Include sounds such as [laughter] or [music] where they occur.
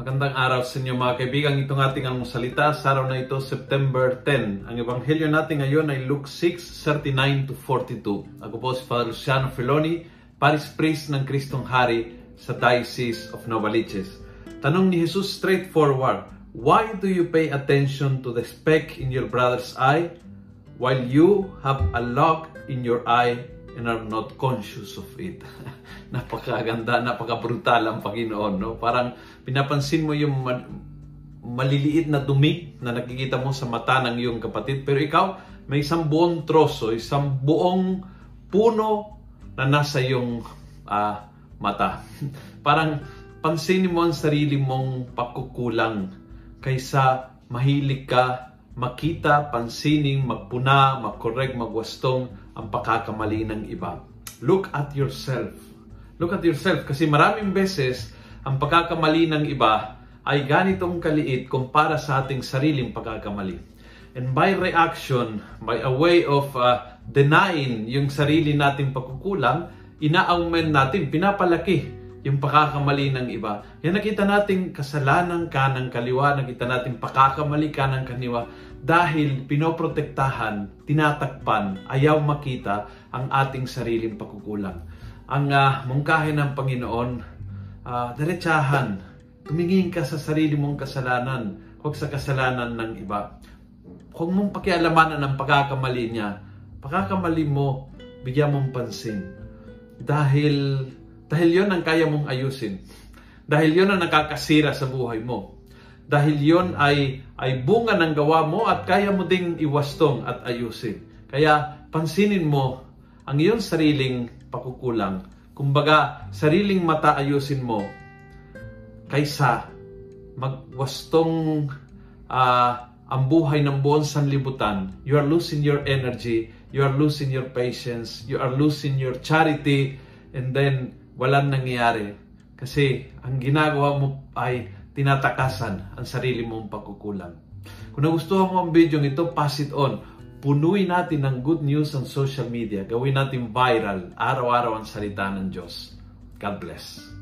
Magandang araw sa inyo mga kaibigan. Itong ating ang salita sa araw na ito, September 10. Ang ebanghelyo natin ngayon ay Luke 6, 39 to 42. Ako po si Father Luciano Feloni, Paris Priest ng Kristong Hari sa Diocese of Novaliches. Tanong ni Jesus straightforward, Why do you pay attention to the speck in your brother's eye while you have a log in your eye and are not conscious of it. [laughs] napakaganda, napaka-brutal ang Panginoon, no? Parang pinapansin mo yung maliliit na dumi na nakikita mo sa mata ng iyong kapatid, pero ikaw may isang buong troso, isang buong puno na nasa iyong uh, mata. [laughs] Parang pansinin mo ang sarili mong pagkukulang kaysa mahilig ka makita, pansinin, magpuna, magkorek, magwastong ang pagkakamali ng iba. Look at yourself. Look at yourself kasi maraming beses ang pagkakamali ng iba ay ganitong kaliit kumpara sa ating sariling pagkakamali. And by reaction, by a way of uh, denying yung sarili nating pagkukulang, ina-augment natin, pinapalaki yung pagkakamali ng iba. Yan nakita natin kasalanan ka ng kaliwa, nakita natin pagkakamali ka ng kaniwa dahil pinoprotektahan, tinatakpan, ayaw makita ang ating sariling pagkukulang. Ang uh, mungkahin ng Panginoon, uh, diretsahan, tumingin ka sa sarili mong kasalanan, huwag sa kasalanan ng iba. Huwag mong pakialamanan ang pagkakamali niya. Pagkakamali mo, bigyan mong pansin. Dahil, dahil yon ang kaya mong ayusin. Dahil yon ang nakakasira sa buhay mo dahil yon ay, ay bunga ng gawa mo at kaya mo ding iwastong at ayusin. Kaya pansinin mo ang iyong sariling pakukulang. Kumbaga, sariling mata ayusin mo kaysa magwastong uh, ang buhay ng buong sanlibutan. You are losing your energy, you are losing your patience, you are losing your charity, and then walang nangyayari. Kasi ang ginagawa mo ay tinatakasan ang sarili mong pagkukulang. Kung nagustuhan mo ang video ito, pass it on. Punuin natin ng good news ang social media. Gawin natin viral, araw-araw ang salita ng Diyos. God bless.